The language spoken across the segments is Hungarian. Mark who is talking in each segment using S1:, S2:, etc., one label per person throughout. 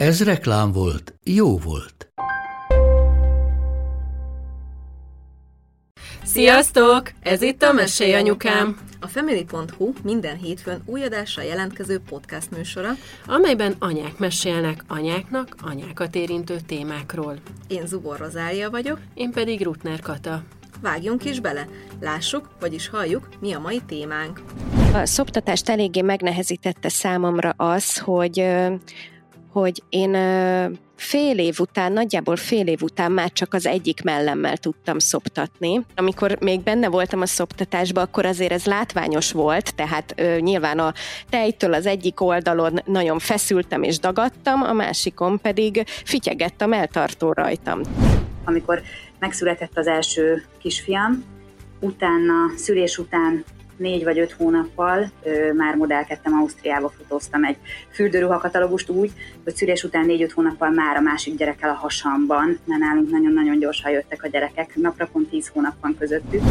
S1: Ez reklám volt, jó volt.
S2: Sziasztok! Ez itt a Mesélj Anyukám!
S3: A Family.hu minden hétfőn új adásra jelentkező podcast műsora,
S2: amelyben anyák mesélnek anyáknak anyákat érintő témákról.
S3: Én Zubor Rozália vagyok,
S2: én pedig Rutner Kata.
S3: Vágjunk is bele, lássuk, vagyis halljuk, mi a mai témánk.
S4: A szoptatást eléggé megnehezítette számomra az, hogy hogy én fél év után, nagyjából fél év után már csak az egyik mellemmel tudtam szoptatni. Amikor még benne voltam a szoptatásban, akkor azért ez látványos volt, tehát ö, nyilván a tejtől az egyik oldalon nagyon feszültem és dagadtam, a másikon pedig fityegettem eltartó rajtam.
S5: Amikor megszületett az első kisfiam, utána, szülés után négy vagy öt hónappal ö, már modellkedtem Ausztriába, fotóztam egy fürdőruhakatalógust úgy, hogy szülés után négy-öt hónappal már a másik gyerekkel a hasamban, mert nálunk nagyon-nagyon gyorsan jöttek a gyerekek, napra pont tíz hónap van közöttük.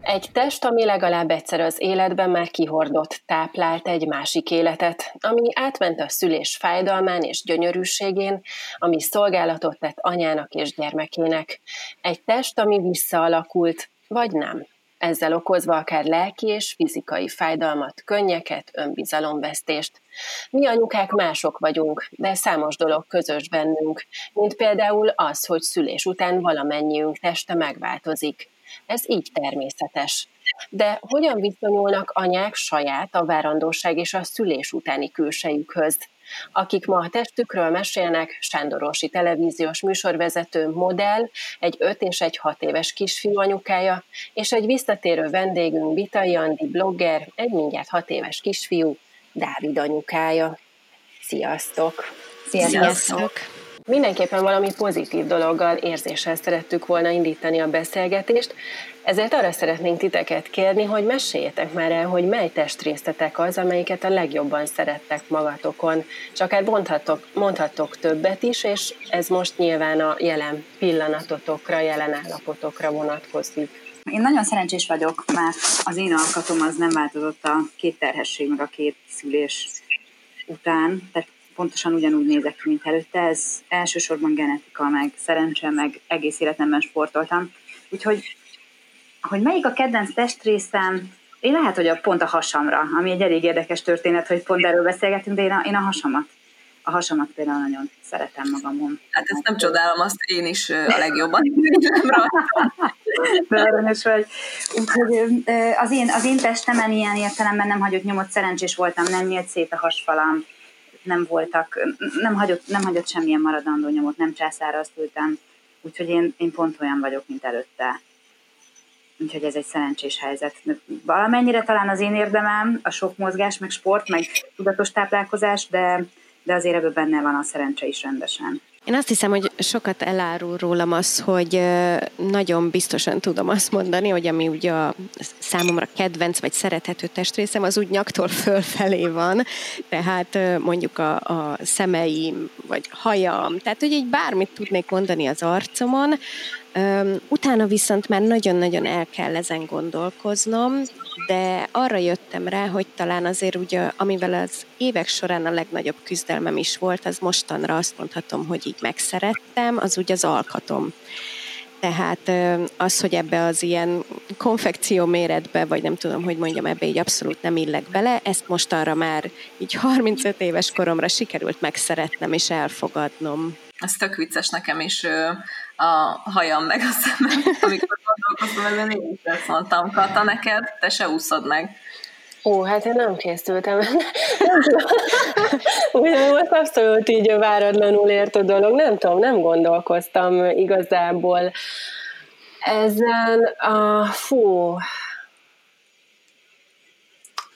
S2: Egy test, ami legalább egyszer az életben már kihordott, táplált egy másik életet, ami átment a szülés fájdalmán és gyönyörűségén, ami szolgálatot tett anyának és gyermekének. Egy test, ami visszaalakult, vagy nem ezzel okozva akár lelki és fizikai fájdalmat, könnyeket, önbizalomvesztést. Mi anyukák mások vagyunk, de számos dolog közös bennünk, mint például az, hogy szülés után valamennyiünk teste megváltozik. Ez így természetes. De hogyan viszonyulnak anyák saját a várandóság és a szülés utáni külsejükhöz? Akik ma a testükről mesélnek, Sándorosi televíziós műsorvezető modell, egy 5 és egy 6 éves kisfiú anyukája, és egy visszatérő vendégünk Vitai Andi blogger, egy mindjárt 6 éves kisfiú, Dávid anyukája. Sziasztok!
S4: Sziasztok! Sziasztok.
S2: Mindenképpen valami pozitív dologgal, érzéssel szerettük volna indítani a beszélgetést, ezért arra szeretnénk titeket kérni, hogy meséljetek már el, hogy mely testrészetek az, amelyiket a legjobban szerettek magatokon. És akár mondhatok, mondhatok többet is, és ez most nyilván a jelen pillanatotokra, jelen állapotokra vonatkozik.
S5: Én nagyon szerencsés vagyok, mert az én alkatom az nem változott a két terhesség, meg a két szülés után, tehát pontosan ugyanúgy nézek ki, mint előtte. Ez elsősorban genetika, meg szerencse, meg egész életemben sportoltam. Úgyhogy, hogy melyik a kedvenc testrészem, én lehet, hogy a pont a hasamra, ami egy elég érdekes történet, hogy pont erről beszélgetünk, de én a, én a hasamat. A hasamat például nagyon szeretem magamon.
S6: Hát ezt nem csodálom, azt én is a legjobban
S5: De aranyos vagy. Úgyhogy az én, az én testemen ilyen értelemben nem hagyott nyomot, szerencsés voltam, nem nyílt szét a hasfalam, nem voltak, nem hagyott, nem hagyott semmilyen maradandó nyomot, nem császára azt ültem, úgyhogy én, én pont olyan vagyok, mint előtte. Úgyhogy ez egy szerencsés helyzet. Valamennyire talán az én érdemem, a sok mozgás, meg sport, meg tudatos táplálkozás, de, de azért ebből benne van a szerencse is rendesen.
S4: Én azt hiszem, hogy sokat elárul rólam az, hogy nagyon biztosan tudom azt mondani, hogy ami ugye a számomra kedvenc vagy szerethető testrészem, az úgy nyaktól fölfelé van, tehát mondjuk a, a szemeim, vagy hajam, tehát hogy egy bármit tudnék mondani az arcomon, Utána viszont már nagyon-nagyon el kell ezen gondolkoznom, de arra jöttem rá, hogy talán azért ugye, amivel az évek során a legnagyobb küzdelmem is volt, az mostanra azt mondhatom, hogy így megszerettem, az ugye az alkatom. Tehát az, hogy ebbe az ilyen konfekció méretbe, vagy nem tudom, hogy mondjam, ebbe így abszolút nem illek bele, ezt most arra már így 35 éves koromra sikerült megszeretnem és elfogadnom.
S6: Ez tök vicces nekem is a hajam meg a szemem, amikor gondolkoztam ezen, én is ezt mondtam, Kata, neked, te se úszod meg.
S2: Ó, hát én nem készültem. Ugyan most abszolút így váratlanul ért a dolog. Nem tudom, nem gondolkoztam igazából ezen. A, fú,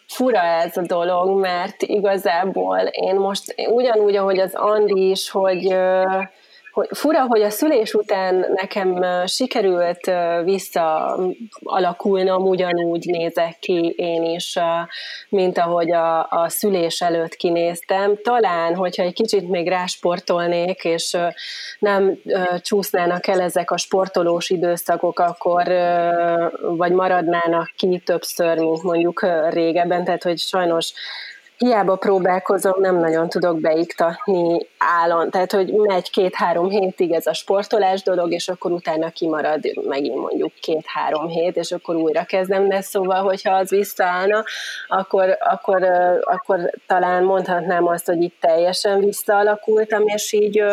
S2: fura ez a dolog, mert igazából én most ugyanúgy, ahogy az Andi is, hogy hogy fura, hogy a szülés után nekem sikerült visszaalakulnom, ugyanúgy nézek ki én is, mint ahogy a, a szülés előtt kinéztem. Talán, hogyha egy kicsit még rásportolnék, és nem csúsznának el ezek a sportolós időszakok, akkor vagy maradnának ki többször, mint mondjuk régebben, tehát hogy sajnos hiába próbálkozom, nem nagyon tudok beiktatni állon. Tehát, hogy megy két-három hétig ez a sportolás dolog, és akkor utána kimarad megint mondjuk két-három hét, és akkor újra kezdem, de szóval, hogyha az visszaállna, akkor, akkor, akkor talán mondhatnám azt, hogy itt teljesen visszaalakultam, és így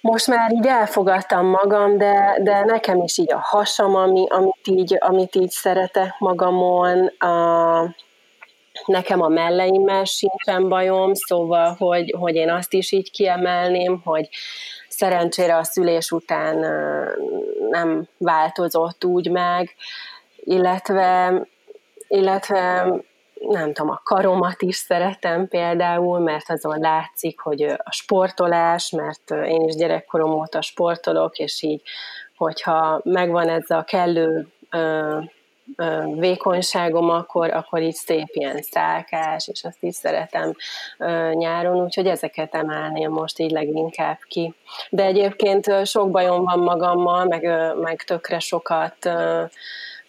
S2: most már így elfogadtam magam, de, de nekem is így a hasam, ami, amit, így, amit így szeretek magamon, a, nekem a melleimmel sincsen bajom, szóval, hogy, hogy én azt is így kiemelném, hogy szerencsére a szülés után nem változott úgy meg, illetve, illetve nem tudom, a karomat is szeretem például, mert azon látszik, hogy a sportolás, mert én is gyerekkorom óta sportolok, és így, hogyha megvan ez a kellő vékonyságom, akkor, akkor így szép ilyen szálkás, és azt is szeretem nyáron, úgyhogy ezeket emelném most így leginkább ki. De egyébként sok bajom van magammal, meg, meg tökre sokat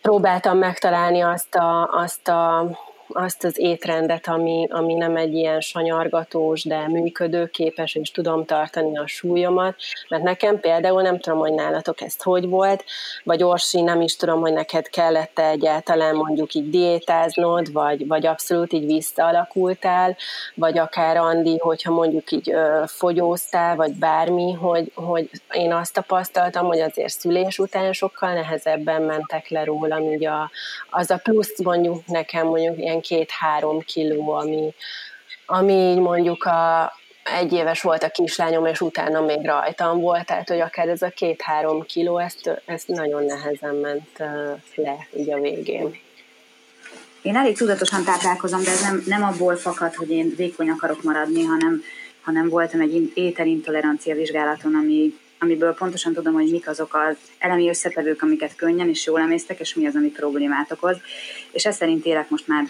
S2: próbáltam megtalálni azt a, azt a azt az étrendet, ami, ami nem egy ilyen sanyargatós, de működőképes, és tudom tartani a súlyomat, mert nekem például nem tudom, hogy nálatok ezt hogy volt, vagy Orsi, nem is tudom, hogy neked kellett egyáltalán mondjuk így diétáznod, vagy, vagy abszolút így visszaalakultál, vagy akár Andi, hogyha mondjuk így ö, fogyóztál, vagy bármi, hogy, hogy én azt tapasztaltam, hogy azért szülés után sokkal nehezebben mentek le rólam így a, az a plusz mondjuk nekem mondjuk ilyen két-három kiló, ami, ami így mondjuk a, egy éves volt a kislányom, és utána még rajtam volt, tehát hogy akár ez a két-három kiló, ezt, ezt nagyon nehezen ment le így a végén.
S5: Én elég tudatosan táplálkozom, de ez nem, nem abból fakad, hogy én vékony akarok maradni, hanem, hanem voltam egy ételintolerancia vizsgálaton, ami, amiből pontosan tudom, hogy mik azok az elemi összetevők, amiket könnyen és jól emésztek, és mi az, ami problémát okoz. És ez szerint élek most már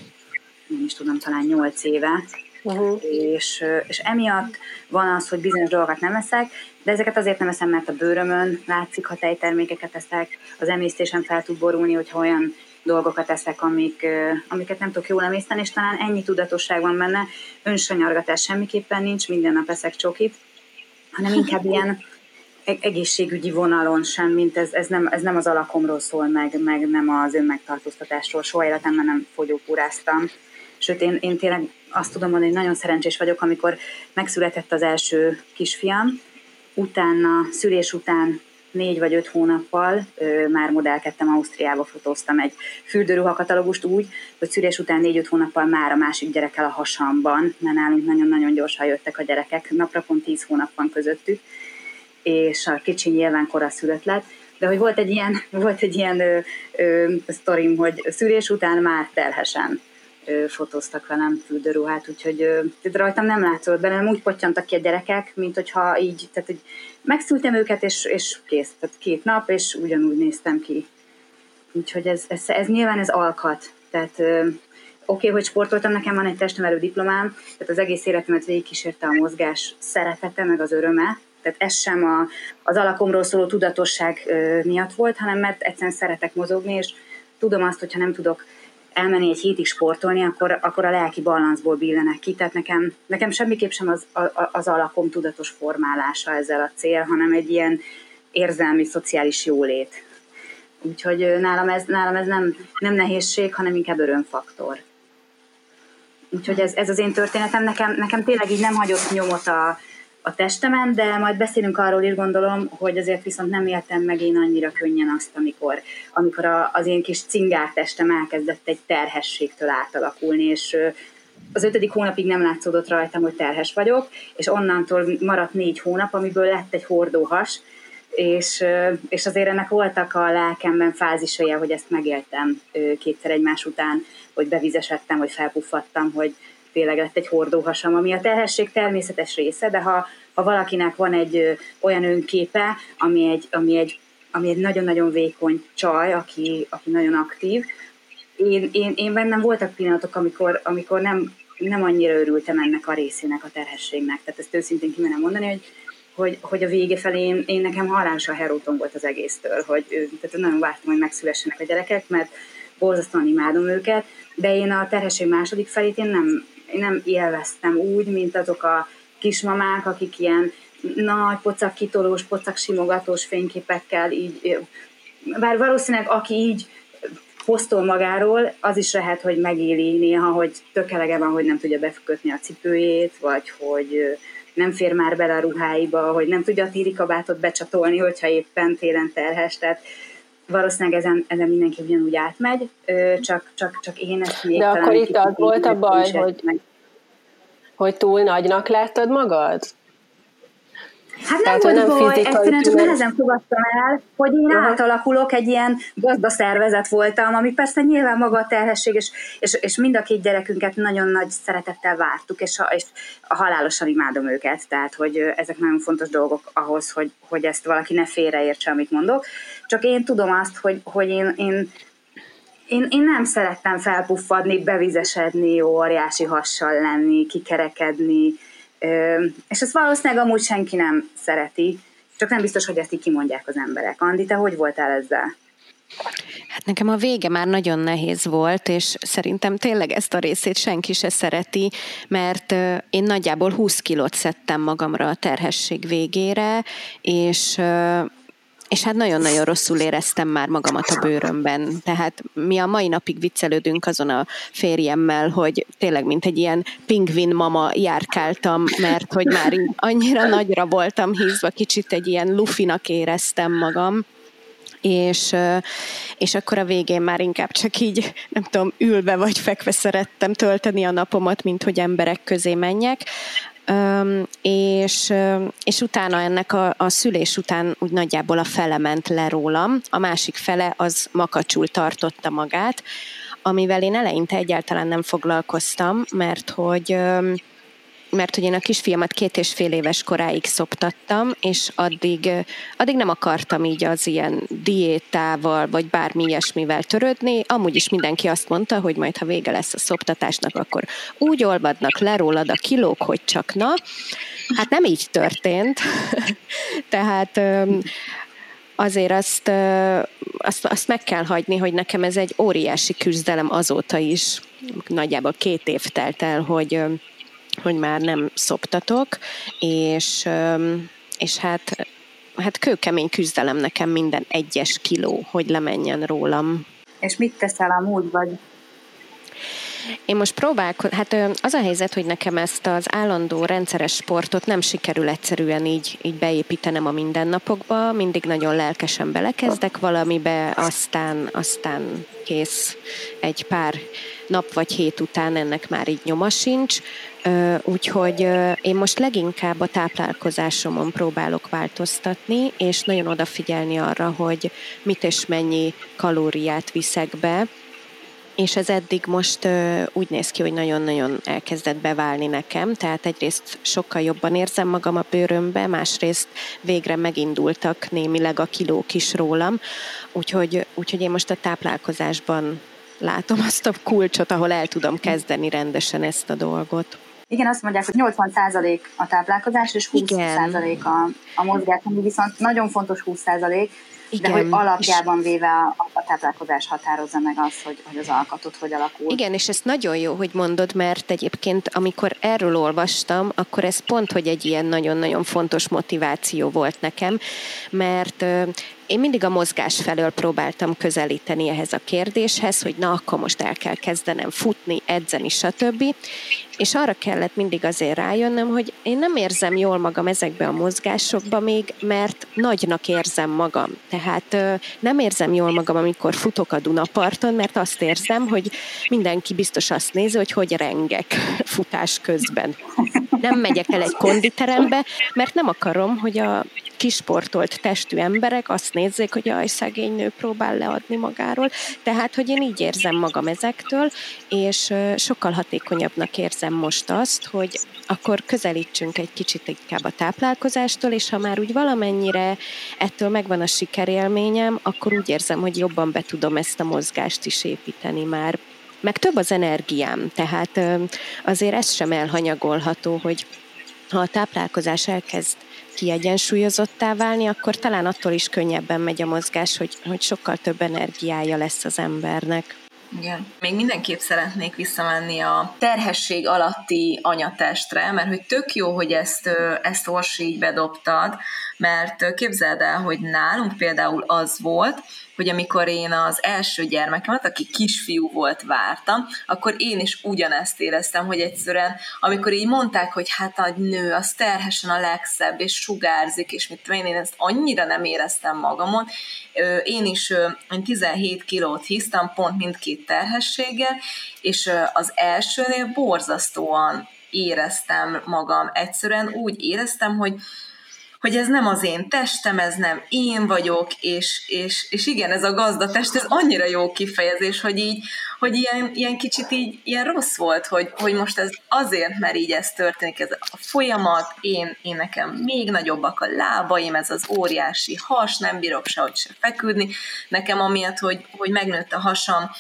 S5: nem is tudom, talán 8 éve, uh-huh. és, és emiatt van az, hogy bizonyos dolgokat nem eszek, de ezeket azért nem eszem, mert a bőrömön látszik, ha tejtermékeket eszek, az emésztésem fel tud borulni, hogyha olyan dolgokat eszek, amik, amiket nem tudok jól emészteni, és talán ennyi tudatosság van benne, önsanyargatás semmiképpen nincs, minden nap eszek csokit, hanem inkább ilyen e-, egészségügyi vonalon sem, mint ez, ez, nem, ez nem az alakomról szól, meg, meg nem az önmegtartóztatásról, soha életemben nem fogyókúráztam. Sőt, én, én tényleg azt tudom mondani, hogy nagyon szerencsés vagyok, amikor megszületett az első kisfiam, utána, szülés után négy vagy öt hónappal ö, már modellkedtem Ausztriába, fotóztam egy fürdőruha katalógust úgy, hogy szülés után négy-öt hónappal már a másik gyerekkel a hasamban, mert nálunk nagyon-nagyon gyorsan jöttek a gyerekek, napra pont tíz hónap van közöttük, és a kicsi nyilván kora szülött lett, de hogy volt egy ilyen, volt egy ilyen ö, ö, sztorim, hogy szülés után már terhesen fotóztak velem fürdőruhát, úgyhogy rajtam nem látszott benne, nem úgy pottyantak ki a gyerekek, mint hogyha így, tehát hogy megszültem őket, és, és kész, tehát két nap, és ugyanúgy néztem ki. Úgyhogy ez, ez, ez nyilván ez alkat, tehát oké, okay, hogy sportoltam, nekem van egy testemelő diplomám, tehát az egész életemet végigkísérte a mozgás szeretete, meg az öröme, tehát ez sem a, az alakomról szóló tudatosság miatt volt, hanem mert egyszerűen szeretek mozogni, és tudom azt, hogyha nem tudok elmenni egy hétig sportolni, akkor, akkor a lelki balanszból billenek ki. Tehát nekem, nekem semmiképp sem az, az alakom tudatos formálása ezzel a cél, hanem egy ilyen érzelmi, szociális jólét. Úgyhogy nálam ez, nálam ez nem, nem nehézség, hanem inkább örömfaktor. Úgyhogy ez, ez az én történetem. Nekem, nekem tényleg így nem hagyott nyomot a, a testemen, de majd beszélünk arról is gondolom, hogy azért viszont nem éltem meg én annyira könnyen azt, amikor, amikor a, az én kis cingár testem elkezdett egy terhességtől átalakulni, és az ötödik hónapig nem látszódott rajtam, hogy terhes vagyok, és onnantól maradt négy hónap, amiből lett egy hordóhas, és, és azért ennek voltak a lelkemben fázisai, hogy ezt megéltem kétszer egymás után, hogy bevizesedtem, hogy felpuffattam, hogy tényleg lett egy hordóhasam, ami a terhesség természetes része, de ha, ha valakinek van egy olyan önképe, ami egy, ami egy, ami egy nagyon-nagyon vékony csaj, aki, aki nagyon aktív, én, én, én bennem voltak pillanatok, amikor, amikor nem, nem annyira örültem ennek a részének, a terhességnek. Tehát ezt őszintén kimenem mondani, hogy, hogy, hogy a vége felé én, én nekem halálosan heróton volt az egésztől, hogy tehát nagyon vártam, hogy megszülessenek a gyerekek, mert borzasztóan imádom őket, de én a terhesség második felét én nem, én nem élveztem úgy, mint azok a kismamák, akik ilyen nagy pocak kitolós, pocak simogatós fényképekkel így, bár valószínűleg aki így posztol magáról, az is lehet, hogy megéli néha, hogy tök elege van, hogy nem tudja bekötni a cipőjét, vagy hogy nem fér már bele a ruháiba, hogy nem tudja a tírikabátot becsatolni, hogyha éppen télen terhes, tehát valószínűleg ezen, ezen mindenki ugyanúgy átmegy, csak, csak, csak én ezt még
S2: De akkor itt az volt a baj, hogy, hogy túl nagynak láttad magad?
S5: Hát nem Tehát, volt baj, egyszerűen csak nehezen fogadtam el, hogy én uh-huh. átalakulok, egy ilyen gazdaszervezet voltam, ami persze nyilván maga a terhesség, és, és, és mind a két gyerekünket nagyon nagy szeretettel vártuk, és, a, és a halálosan imádom őket, tehát hogy ezek nagyon fontos dolgok ahhoz, hogy, hogy ezt valaki ne félreértse, amit mondok. Csak én tudom azt, hogy, hogy én, én én, én nem szerettem felpuffadni, bevizesedni, óriási hassal lenni, kikerekedni, és ezt valószínűleg amúgy senki nem szereti, csak nem biztos, hogy ezt így kimondják az emberek. Andi, te hogy voltál ezzel?
S4: Hát nekem a vége már nagyon nehéz volt, és szerintem tényleg ezt a részét senki se szereti, mert én nagyjából 20 kilót szedtem magamra a terhesség végére, és és hát nagyon-nagyon rosszul éreztem már magamat a bőrömben. Tehát mi a mai napig viccelődünk azon a férjemmel, hogy tényleg mint egy ilyen pingvin mama járkáltam, mert hogy már annyira nagyra voltam hízva, kicsit egy ilyen lufinak éreztem magam és, és akkor a végén már inkább csak így, nem tudom, ülve vagy fekve szerettem tölteni a napomat, mint hogy emberek közé menjek és, és utána ennek a, a szülés után úgy nagyjából a fele ment le rólam, a másik fele az makacsul tartotta magát, amivel én eleinte egyáltalán nem foglalkoztam, mert hogy mert hogy én a kisfiamat két és fél éves koráig szoptattam, és addig, addig nem akartam így az ilyen diétával, vagy bármi ilyesmivel törődni. Amúgy is mindenki azt mondta, hogy majd ha vége lesz a szoptatásnak, akkor úgy olvadnak le rólad a kilók, hogy csak na. Hát nem így történt. Tehát azért azt, azt, azt meg kell hagyni, hogy nekem ez egy óriási küzdelem azóta is. Nagyjából két év telt el, hogy hogy már nem szoptatok, és, és hát, hát kőkemény küzdelem nekem minden egyes kiló, hogy lemenjen rólam.
S5: És mit teszel amúgy, vagy
S4: én most próbálok, hát az a helyzet, hogy nekem ezt az állandó rendszeres sportot nem sikerül egyszerűen így, így beépítenem a mindennapokba, mindig nagyon lelkesen belekezdek valamibe, aztán, aztán kész egy pár nap vagy hét után ennek már így nyoma sincs, úgyhogy én most leginkább a táplálkozásomon próbálok változtatni, és nagyon odafigyelni arra, hogy mit és mennyi kalóriát viszek be, és ez eddig most ö, úgy néz ki, hogy nagyon-nagyon elkezdett beválni nekem, tehát egyrészt sokkal jobban érzem magam a bőrömbe, másrészt végre megindultak némileg a kilók is rólam, úgyhogy, úgyhogy én most a táplálkozásban látom azt a kulcsot, ahol el tudom kezdeni rendesen ezt a dolgot.
S5: Igen, azt mondják, hogy 80% a táplálkozás, és 20% a, a mozgás, ami viszont nagyon fontos 20%, igen, de hogy alapjában véve a, a táplálkozás határozza meg azt, hogy, hogy az alkatot hogy alakul.
S4: Igen, és ezt nagyon jó, hogy mondod, mert egyébként amikor erről olvastam, akkor ez pont, hogy egy ilyen nagyon-nagyon fontos motiváció volt nekem, mert én mindig a mozgás felől próbáltam közelíteni ehhez a kérdéshez, hogy na, akkor most el kell kezdenem futni, edzeni, stb. És arra kellett mindig azért rájönnöm, hogy én nem érzem jól magam ezekbe a mozgásokba még, mert nagynak érzem magam. Tehát nem érzem jól magam, amikor futok a Dunaparton, mert azt érzem, hogy mindenki biztos azt nézi, hogy hogy rengek futás közben. nem megyek el egy konditerembe, mert nem akarom, hogy a kisportolt testű emberek azt nézzék, hogy a szegény nő próbál leadni magáról. Tehát, hogy én így érzem magam ezektől, és sokkal hatékonyabbnak érzem most azt, hogy akkor közelítsünk egy kicsit inkább a táplálkozástól, és ha már úgy valamennyire ettől megvan a sikerélményem, akkor úgy érzem, hogy jobban be tudom ezt a mozgást is építeni már. Meg több az energiám, tehát azért ez sem elhanyagolható, hogy ha a táplálkozás elkezd kiegyensúlyozottá válni, akkor talán attól is könnyebben megy a mozgás, hogy, hogy sokkal több energiája lesz az embernek.
S6: Igen. Még mindenképp szeretnék visszamenni a terhesség alatti anyatestre, mert hogy tök jó, hogy ezt, ezt Orsi így bedobtad, mert képzeld el, hogy nálunk például az volt, hogy amikor én az első gyermekemet, aki kisfiú volt, vártam, akkor én is ugyanezt éreztem, hogy egyszerűen, amikor így mondták, hogy hát a nő, az terhesen a legszebb, és sugárzik, és mit tudom én, ezt annyira nem éreztem magamon. Én is én 17 kilót hisztam, pont mindkét terhességgel, és az elsőnél borzasztóan éreztem magam. Egyszerűen úgy éreztem, hogy hogy ez nem az én testem, ez nem én vagyok, és, és, és igen, ez a gazdatest, ez annyira jó kifejezés, hogy így, hogy ilyen, ilyen kicsit így ilyen rossz volt, hogy, hogy most ez azért, mert így ez történik, ez a folyamat, én, én nekem még nagyobbak a lábaim, ez az óriási has, nem bírok sehogy se feküdni, nekem amiatt, hogy, hogy megnőtt a hasam,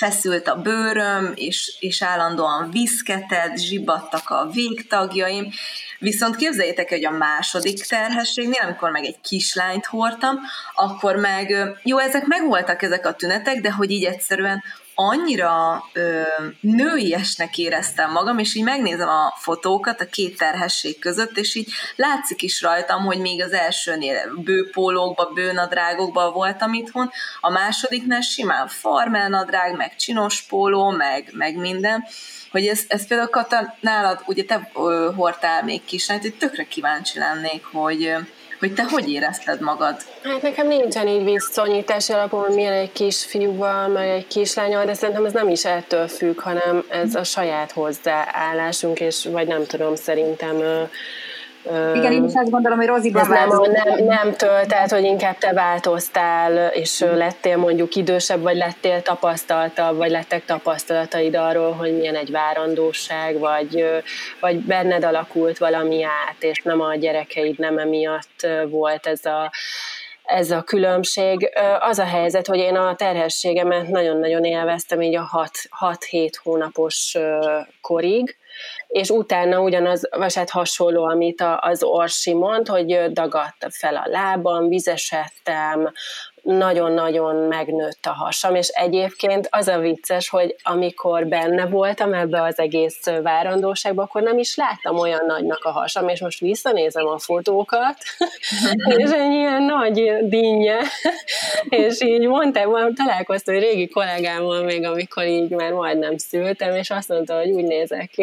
S6: feszült a bőröm, és, és állandóan viszketett, zsibadtak a végtagjaim, viszont képzeljétek, hogy a második terhességnél, amikor meg egy kislányt hordtam, akkor meg, jó, ezek megvoltak ezek a tünetek, de hogy így egyszerűen annyira ö, nőiesnek éreztem magam, és így megnézem a fotókat a két terhesség között, és így látszik is rajtam, hogy még az elsőnél bőpólókba, bőnadrágokba voltam itthon, a másodiknál simán farmelnadrág, meg csinos póló, meg, meg minden, hogy ez, ez például Kata, nálad, ugye te ö, hordtál még kislányt, hogy tökre kíváncsi lennék, hogy hogy te hogy érezted magad?
S2: Hát nekem nincsen így viszonyítás hogy milyen egy kisfiúval, meg egy kislányal, de szerintem ez nem is ettől függ, hanem ez a saját hozzáállásunk, és vagy nem tudom, szerintem
S5: igen, én is azt gondolom, hogy Roziban
S2: nem, nem, nem tölt, tehát hogy inkább te változtál, és lettél mondjuk idősebb, vagy lettél tapasztaltabb, vagy lettek tapasztalataid arról, hogy milyen egy várandóság, vagy, vagy benned alakult valami át, és nem a gyerekeid nem emiatt volt ez a ez a különbség. Az a helyzet, hogy én a terhességemet nagyon-nagyon élveztem így a 6-7 hónapos korig, és utána ugyanaz, vagy hát hasonló, amit az Orsi mond, hogy dagadt fel a lábam, vizesedtem, nagyon-nagyon megnőtt a hasam, és egyébként az a vicces, hogy amikor benne voltam ebbe az egész várandóságba, akkor nem is láttam olyan nagynak a hasam, és most visszanézem a fotókat, és egy ilyen nagy dinnye, és így mondtam, találkoztam egy régi kollégámmal még, amikor így már majdnem szültem, és azt mondta, hogy úgy nézek ki,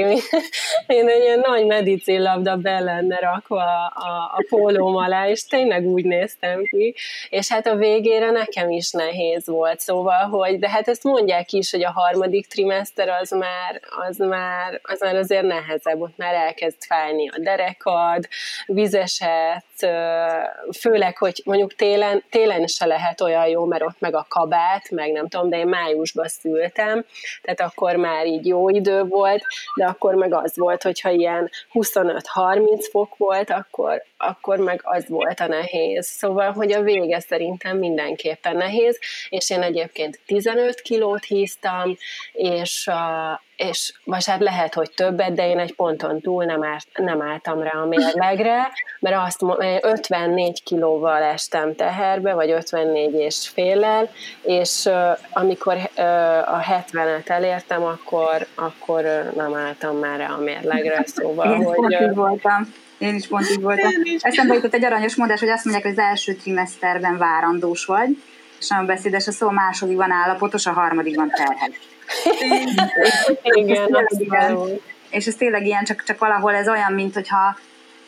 S2: én egy ilyen nagy medicinlabda be lenne rakva a, a, a pólóm alá, és tényleg úgy néztem ki, és hát a végén végére nekem is nehéz volt, szóval, hogy, de hát ezt mondják is, hogy a harmadik trimester az már, az már, az már azért nehezebb, ott már elkezd fájni a derekad, vizeset, főleg, hogy mondjuk télen, télen se lehet olyan jó, mert ott meg a kabát, meg nem tudom, de én májusban szültem, tehát akkor már így jó idő volt, de akkor meg az volt, hogyha ilyen 25-30 fok volt, akkor, akkor meg az volt a nehéz. Szóval, hogy a vége szerintem mindenképpen nehéz, és én egyébként 15 kilót híztam, és, és vagy hát lehet, hogy többet, de én egy ponton túl nem, áll, nem álltam rá a mérlegre, mert azt 54 kilóval estem teherbe, vagy 54 és féllel, és amikor a 70-et elértem, akkor, akkor nem álltam már rá a mérlegre, szóval,
S5: Én hogy... voltam. Én is pont így voltam. Eszembe jutott egy aranyos mondás, hogy azt mondják, hogy az első trimeszterben várandós vagy, és nagyon beszédes a szó, a másodikban állapotos, a harmadikban terhes.
S2: Igen, igen.
S5: És ez tényleg ilyen, csak, csak valahol ez olyan, mint hogyha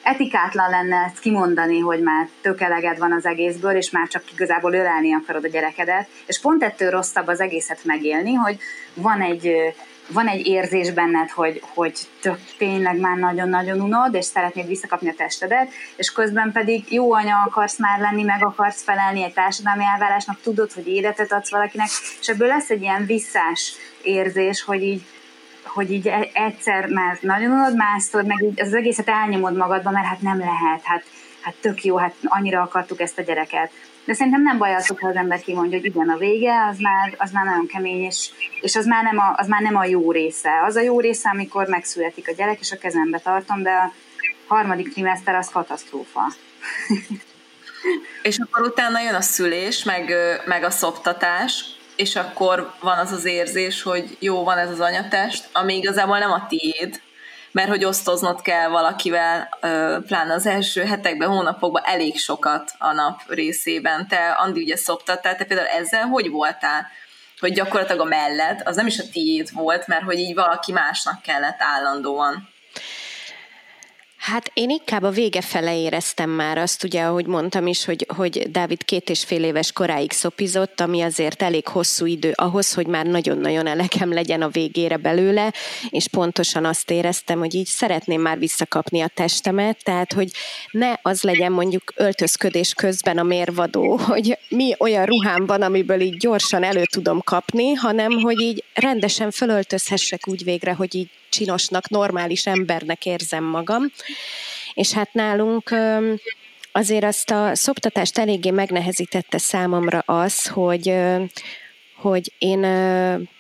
S5: etikátlan lenne ezt kimondani, hogy már tök eleged van az egészből, és már csak igazából ölelni akarod a gyerekedet, és pont ettől rosszabb az egészet megélni, hogy van egy van egy érzés benned, hogy, hogy tök, tényleg már nagyon-nagyon unod, és szeretnéd visszakapni a testedet, és közben pedig jó anya akarsz már lenni, meg akarsz felelni egy társadalmi elvárásnak, tudod, hogy életet adsz valakinek, és ebből lesz egy ilyen visszás érzés, hogy így, hogy így e- egyszer már nagyon unod, másztod, meg így az egészet elnyomod magadba, mert hát nem lehet, hát, hát tök jó, hát annyira akartuk ezt a gyereket de szerintem nem baj az, ha az ember kimondja, hogy igen, a vége, az már, az már nagyon kemény, és, és az, már nem a, az már nem a jó része. Az a jó része, amikor megszületik a gyerek, és a kezembe tartom, de a harmadik trimester az katasztrófa.
S6: és akkor utána jön a szülés, meg, meg a szoptatás, és akkor van az az érzés, hogy jó, van ez az anyatest, ami igazából nem a tiéd, mert hogy osztoznod kell valakivel, pláne az első hetekben, hónapokban elég sokat a nap részében. Te, Andi, ugye szoptattál, te például ezzel hogy voltál? Hogy gyakorlatilag a mellett, az nem is a tiéd volt, mert hogy így valaki másnak kellett állandóan.
S4: Hát én inkább a vége fele éreztem már azt, ugye, ahogy mondtam is, hogy, hogy Dávid két és fél éves koráig szopizott, ami azért elég hosszú idő ahhoz, hogy már nagyon-nagyon elekem legyen a végére belőle, és pontosan azt éreztem, hogy így szeretném már visszakapni a testemet, tehát, hogy ne az legyen mondjuk öltözködés közben a mérvadó, hogy mi olyan ruhám van, amiből így gyorsan elő tudom kapni, hanem, hogy így rendesen fölöltözhessek úgy végre, hogy így csinosnak, normális embernek érzem magam. És hát nálunk azért azt a szoptatást eléggé megnehezítette számomra az, hogy hogy én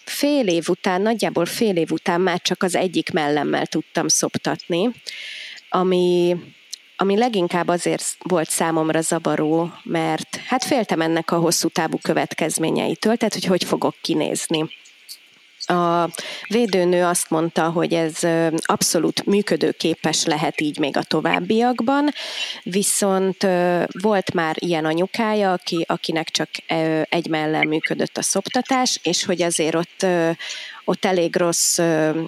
S4: fél év után, nagyjából fél év után már csak az egyik mellemmel tudtam szoptatni, ami, ami leginkább azért volt számomra zavaró, mert hát féltem ennek a hosszú távú következményeitől, tehát hogy hogy fogok kinézni. A védőnő azt mondta, hogy ez abszolút működőképes lehet így még a továbbiakban, viszont volt már ilyen anyukája, aki, akinek csak egy mellel működött a szoptatás, és hogy azért ott ott elég rossz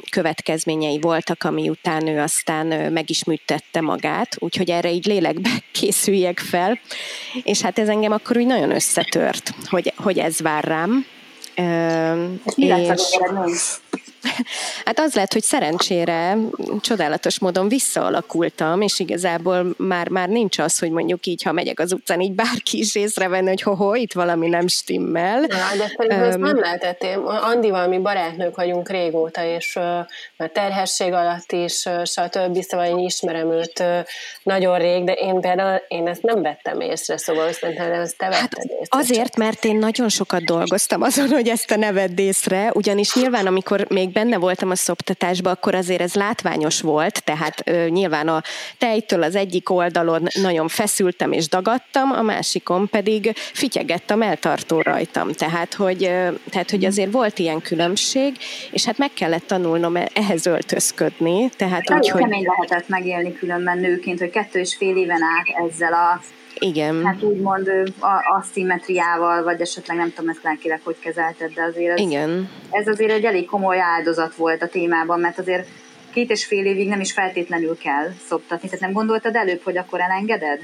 S4: következményei voltak, ami után ő aztán meg is műtette magát, úgyhogy erre így lélekbe készüljek fel, és hát ez engem akkor úgy nagyon összetört, hogy, hogy ez vár rám,
S5: mi és...
S4: Hát az lehet, hogy szerencsére csodálatos módon visszaalakultam, és igazából már, már nincs az, hogy mondjuk így, ha megyek az utcán, így bárki is észrevenni, hogy ho, itt valami nem stimmel.
S2: Ja, de szerintem um, ezt nem lehetett. Andival mi barátnők vagyunk régóta, és uh, már terhesség alatt is, uh, stb. Szóval én ismerem őt uh, nagyon rég, de én például én ezt nem vettem észre, szóval szerintem ezt te
S4: hát észre. Azért, mert én nagyon sokat dolgoztam azon, hogy ezt a neved észre, ugyanis nyilván, amikor még benne voltam a szoptatásban, akkor azért ez látványos volt, tehát ö, nyilván a tejtől az egyik oldalon nagyon feszültem és dagadtam, a másikon pedig fityegett a melltartó rajtam. Tehát hogy, ö, tehát, hogy azért volt ilyen különbség, és hát meg kellett tanulnom e-, ehhez öltözködni. Tehát
S5: úgy, hogy... kemény lehetett megélni különben nőként, hogy kettő és fél éven át ezzel a
S4: igen.
S5: Hát úgymond aszimmetriával, vagy esetleg nem tudom ezt lelkileg hogy kezelted, de azért ez,
S4: Igen.
S5: ez azért egy elég komoly áldozat volt a témában, mert azért két és fél évig nem is feltétlenül kell szoptatni. Tehát nem gondoltad előbb, hogy akkor elengeded?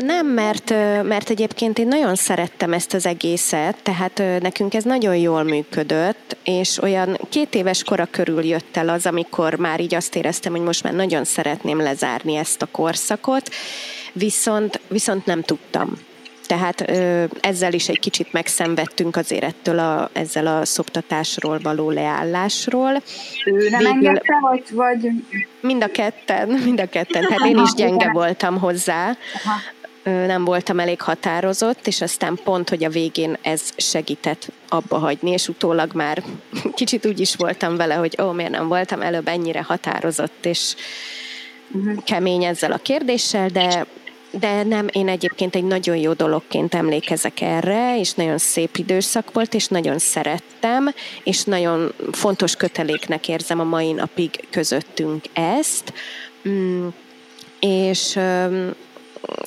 S4: Nem, mert, mert egyébként én nagyon szerettem ezt az egészet, tehát nekünk ez nagyon jól működött, és olyan két éves kora körül jött el az, amikor már így azt éreztem, hogy most már nagyon szeretném lezárni ezt a korszakot, viszont, viszont nem tudtam. Tehát ö, ezzel is egy kicsit megszenvedtünk azért ettől a, ezzel a szoptatásról való leállásról.
S5: Ő nem Végül, engedte, vagy, vagy...
S4: Mind a ketten, mind a ketten. Hát én is gyenge voltam hozzá. Aha nem voltam elég határozott, és aztán pont, hogy a végén ez segített abba hagyni, és utólag már kicsit úgy is voltam vele, hogy ó, miért nem voltam előbb ennyire határozott, és uh-huh. kemény ezzel a kérdéssel, de de nem, én egyébként egy nagyon jó dologként emlékezek erre, és nagyon szép időszak volt, és nagyon szerettem, és nagyon fontos köteléknek érzem a mai napig közöttünk ezt. Mm, és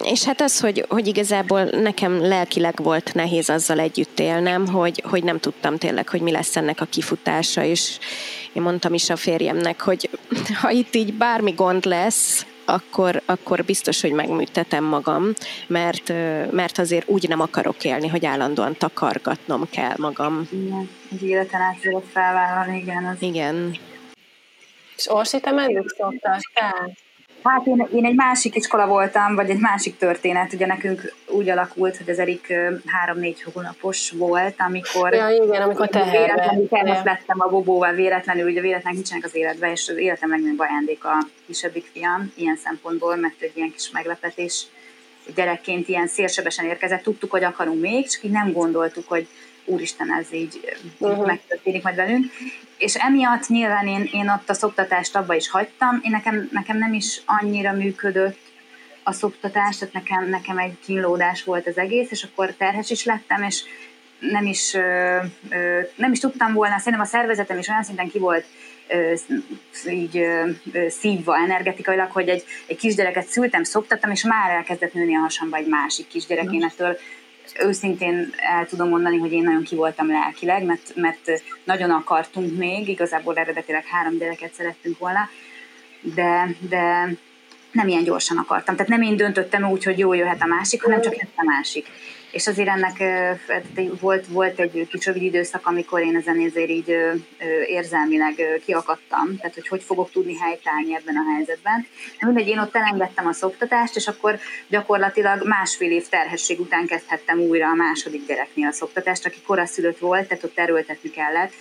S4: és hát az, hogy, hogy igazából nekem lelkileg volt nehéz azzal együtt élnem, hogy, hogy nem tudtam tényleg, hogy mi lesz ennek a kifutása, és én mondtam is a férjemnek, hogy ha itt így bármi gond lesz, akkor, akkor biztos, hogy megműtetem magam, mert, mert azért úgy nem akarok élni, hogy állandóan takargatnom kell magam.
S5: Igen, egy életen át felvállalni, igen. Az...
S4: Igen.
S2: És Orsi, te meddig szoktál?
S5: Hát én, én egy másik iskola voltam, vagy egy másik történet. Ugye nekünk úgy alakult, hogy az Erik három-négy hónapos volt, amikor...
S2: Ja, igen, amikor
S5: teherbe. Véletlenül lettem a bobóval véletlenül, ugye véletlenül nincsenek az életben, és az életem legnagyobb ajándék a kisebbik fiam, ilyen szempontból, mert egy ilyen kis meglepetés gyerekként ilyen szélsebesen érkezett. Tudtuk, hogy akarunk még, csak így nem gondoltuk, hogy úristen, ez így uh-huh. megtörténik majd velünk. És emiatt nyilván én, én ott a szoktatást abba is hagytam, én nekem, nekem nem is annyira működött a szoktatás, tehát nekem, nekem egy kínlódás volt az egész, és akkor terhes is lettem, és nem is, ö, ö, nem is tudtam volna, szerintem a szervezetem is olyan szinten ki volt ö, így ö, szívva energetikailag, hogy egy, egy kisgyereket szültem, szoktattam, és már elkezdett nőni a hasamba egy másik kisgyerek. Én ettől őszintén el tudom mondani, hogy én nagyon ki voltam lelkileg, mert, mert nagyon akartunk még, igazából eredetileg három gyereket szerettünk volna, de, de nem ilyen gyorsan akartam. Tehát nem én döntöttem úgy, hogy jó jöhet a másik, hanem csak jött a másik és azért ennek volt, volt egy kis időszak, amikor én ezen ezért így érzelmileg kiakadtam, tehát hogy hogy fogok tudni helytállni ebben a helyzetben. De mindegy, én ott elengedtem a szoktatást, és akkor gyakorlatilag másfél év terhesség után kezdhettem újra a második gyereknél a szoktatást, aki koraszülött volt, tehát ott erőltetni kellett,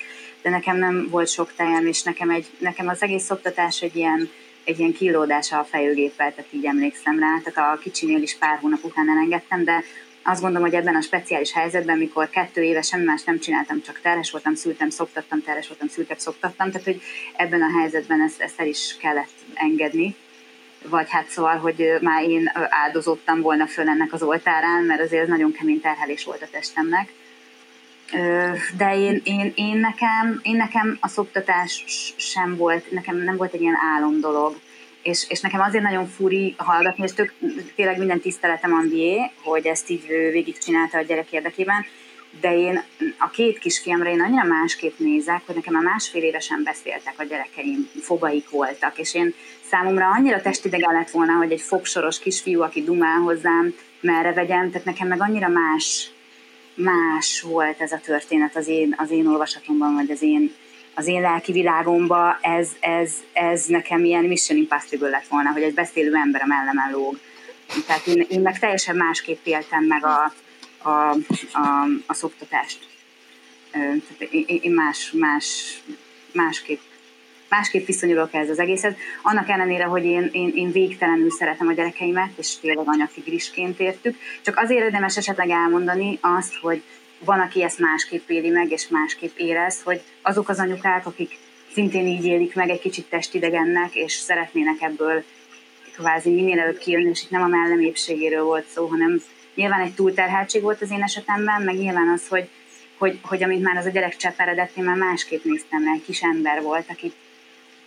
S5: de nekem nem volt sok tejem, és nekem, egy, nekem az egész szoktatás egy ilyen, egy ilyen kilódása a fejőgéppel, tehát így emlékszem rá, tehát a kicsinél is pár hónap után elengedtem, de azt gondolom, hogy ebben a speciális helyzetben, mikor kettő éve semmi más nem csináltam, csak teres voltam, szültem, szoktattam, teres voltam, szültem, szoktattam, tehát hogy ebben a helyzetben ezt, ezt el is kellett engedni, vagy hát szóval, hogy már én áldozottam volna föl ennek az oltárán, mert azért ez nagyon kemény terhelés volt a testemnek. De én, én, én, nekem, én nekem a szoktatás sem volt, nekem nem volt egy ilyen álom dolog és, és nekem azért nagyon furi hallgatni, és tök, tényleg minden tiszteletem Ambié, hogy ezt így végig csinálta a gyerek érdekében, de én a két kisfiamra én annyira másképp nézek, hogy nekem a másfél évesen beszéltek a gyerekeim, fobaik voltak, és én számomra annyira testidegen lett volna, hogy egy fogsoros kisfiú, aki dumál hozzám, merre vegyem, tehát nekem meg annyira más, más volt ez a történet az én, az én olvasatomban, vagy az én az én lelki világomba ez, ez, ez nekem ilyen mission impossible lett volna, hogy egy beszélő ember a mellemen lóg. Tehát én, én meg teljesen másképp éltem meg a, a, a, a szoktatást. Tehát én más, más, másképp másképp viszonyulok ez az egészet. Annak ellenére, hogy én, én, én végtelenül szeretem a gyerekeimet, és tényleg anyafigrisként értük. Csak azért érdemes esetleg elmondani azt, hogy van, aki ezt másképp éli meg, és másképp érez, hogy azok az anyukák, akik szintén így élik meg egy kicsit testidegennek, és szeretnének ebből kvázi minél előbb kijönni, és itt nem a mellemépségéről volt szó, hanem nyilván egy túlterheltség volt az én esetemben, meg nyilván az, hogy, hogy, hogy amit már az a gyerek cseperedett, én már másképp néztem rá, egy kis ember volt, akit,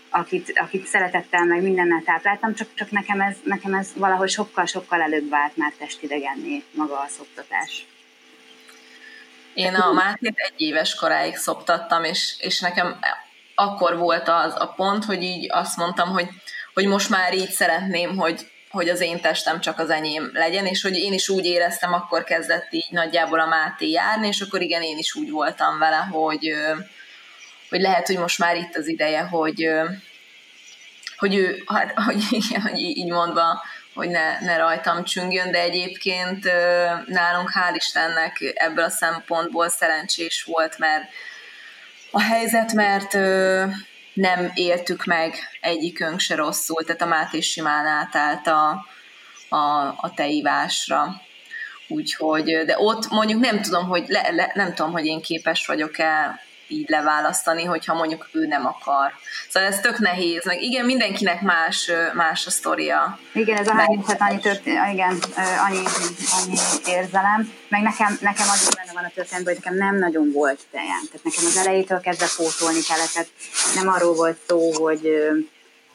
S5: akit, akit szeretettel, meg mindennel tápláltam, csak, csak nekem, ez, nekem ez valahogy sokkal-sokkal előbb vált már testidegenné maga a szoktatás.
S6: Én a Mátét egy éves koráig szoptattam, és, és nekem akkor volt az a pont, hogy így azt mondtam, hogy, hogy most már így szeretném, hogy, hogy az én testem csak az enyém legyen, és hogy én is úgy éreztem, akkor kezdett így nagyjából a Máté járni, és akkor igen, én is úgy voltam vele, hogy, hogy lehet, hogy most már itt az ideje, hogy, hogy ő, hát, hogy, hogy így mondva, hogy ne, ne rajtam csüngjön, de egyébként nálunk hál' Istennek ebből a szempontból szerencsés volt, mert a helyzet, mert nem éltük meg egyikünk se rosszul, tehát a Máté simán átállt a, a, a teivásra. Úgyhogy, de ott mondjuk nem tudom, hogy le, le, nem tudom, hogy én képes vagyok-e így leválasztani, hogyha mondjuk ő nem akar. Szóval ez tök nehéz, meg igen, mindenkinek más, más a sztoria.
S5: Igen, ez a hányszor annyi, történt, igen, annyi, annyi érzelem, meg nekem, nekem az is benne van a történetben, hogy nekem nem nagyon volt tejem. Tehát nekem az elejétől kezdve pótolni kellett, tehát nem arról volt szó, hogy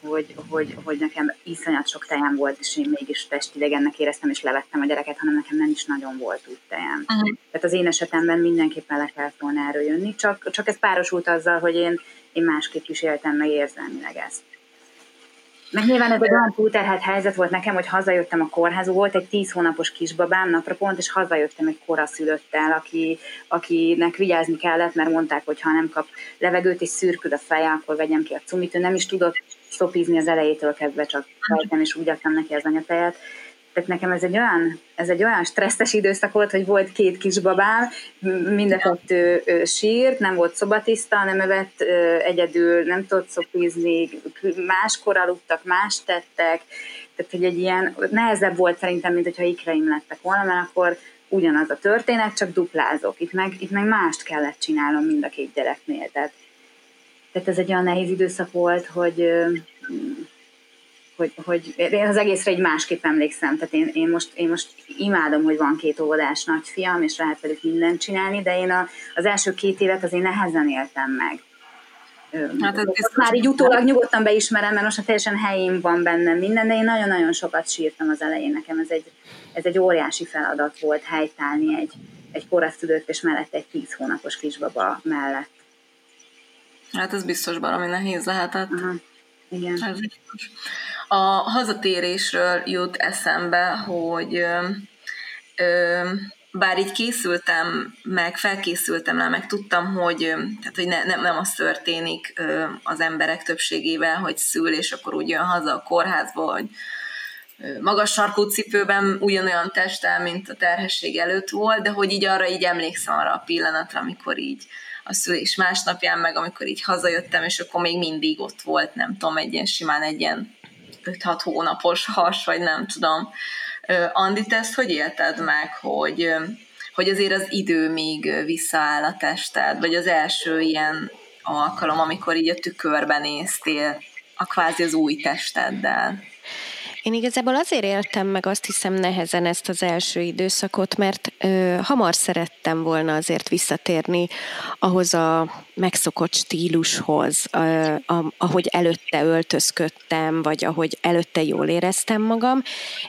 S5: hogy, hogy, hogy nekem iszonyat sok tejem volt, és én mégis testidegennek éreztem, és levettem a gyereket, hanem nekem nem is nagyon volt úgy tejem. Uh-huh. Tehát az én esetemben mindenképpen le kellett volna erről jönni, csak, csak ez párosult azzal, hogy én, én másképp is éltem meg érzelmileg ezt. Meg nyilván ez egy olyan túlterhelt helyzet volt nekem, hogy hazajöttem a kórházba, volt egy tíz hónapos kisbabám napra pont, és hazajöttem egy koraszülöttel, aki, akinek vigyázni kellett, mert mondták, hogy ha nem kap levegőt és szürkül a feje, akkor vegyem ki a cumit. Ő nem is tudott szopizni az elejétől kezdve, csak fejtem, és úgy adtam neki az anyatejet tehát nekem ez egy olyan, ez egy olyan stresszes időszak volt, hogy volt két kisbabám, mind a kettő sírt, nem volt szobatiszta, nem evett egyedül, nem tudott szopizni, máskor aludtak, más tettek, tehát hogy egy ilyen nehezebb volt szerintem, mint hogyha ikreim lettek volna, mert akkor ugyanaz a történet, csak duplázok. Itt meg, itt meg mást kellett csinálnom mind a két gyereknél. Tehát, tehát ez egy olyan nehéz időszak volt, hogy hogy, hogy én az egészre egy másképp emlékszem, tehát én, én, most, én most imádom, hogy van két óvodás nagyfiam, és lehet velük mindent csinálni, de én a, az első két évet azért nehezen éltem meg. Hát ez Azt már így utólag nyugodtan beismerem, mert most teljesen helyén van bennem minden, de én nagyon-nagyon sokat sírtam az elején. Nekem ez egy, ez egy óriási feladat volt helytállni egy, egy koraszülött és mellett egy tíz hónapos kisbaba mellett.
S6: Hát ez biztos valami nehéz lehetett.
S5: Uh-huh. Igen. Ez
S6: biztos. A hazatérésről jut eszembe, hogy ö, ö, bár így készültem, meg felkészültem rá, meg tudtam, hogy, tehát, hogy ne, nem, nem az történik ö, az emberek többségével, hogy szül, és akkor úgy jön haza a kórházba, hogy magas sarkú cipőben ugyanolyan testtel, mint a terhesség előtt volt, de hogy így arra így emlékszem arra a pillanatra, amikor így a szülés másnapján, meg amikor így hazajöttem, és akkor még mindig ott volt, nem tudom, egy ilyen simán egy ilyen 5-6 hónapos has, vagy nem tudom. Andi, te ezt hogy élted meg, hogy, hogy azért az idő még visszaáll a tested, vagy az első ilyen alkalom, amikor így a tükörben néztél a kvázi az új testeddel?
S4: Én igazából azért éltem meg azt hiszem nehezen ezt az első időszakot, mert ö, hamar szerettem volna azért visszatérni ahhoz a megszokott stílushoz, ö, a, ahogy előtte öltözködtem, vagy ahogy előtte jól éreztem magam,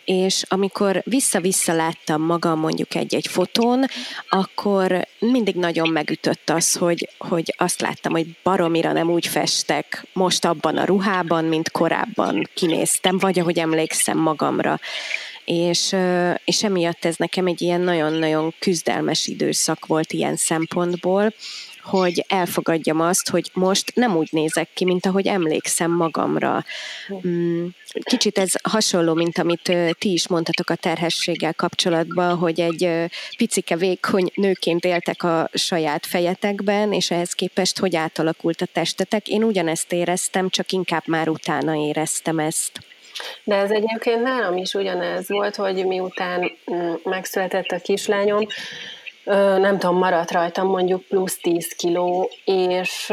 S4: és amikor vissza-vissza láttam magam mondjuk egy-egy fotón, akkor mindig nagyon megütött az, hogy, hogy azt láttam, hogy baromira nem úgy festek most abban a ruhában, mint korábban kinéztem, vagy ahogy emlékszem magamra. És, és emiatt ez nekem egy ilyen nagyon-nagyon küzdelmes időszak volt ilyen szempontból, hogy elfogadjam azt, hogy most nem úgy nézek ki, mint ahogy emlékszem magamra. Mm, kicsit ez hasonló, mint amit ti is mondtatok a terhességgel kapcsolatban, hogy egy picike vékony nőként éltek a saját fejetekben, és ehhez képest hogy átalakult a testetek. Én ugyanezt éreztem, csak inkább már utána éreztem ezt.
S2: De ez egyébként nálam is ugyanez volt, hogy miután mm, megszületett a kislányom, nem tudom, maradt rajtam mondjuk plusz 10 kiló, és,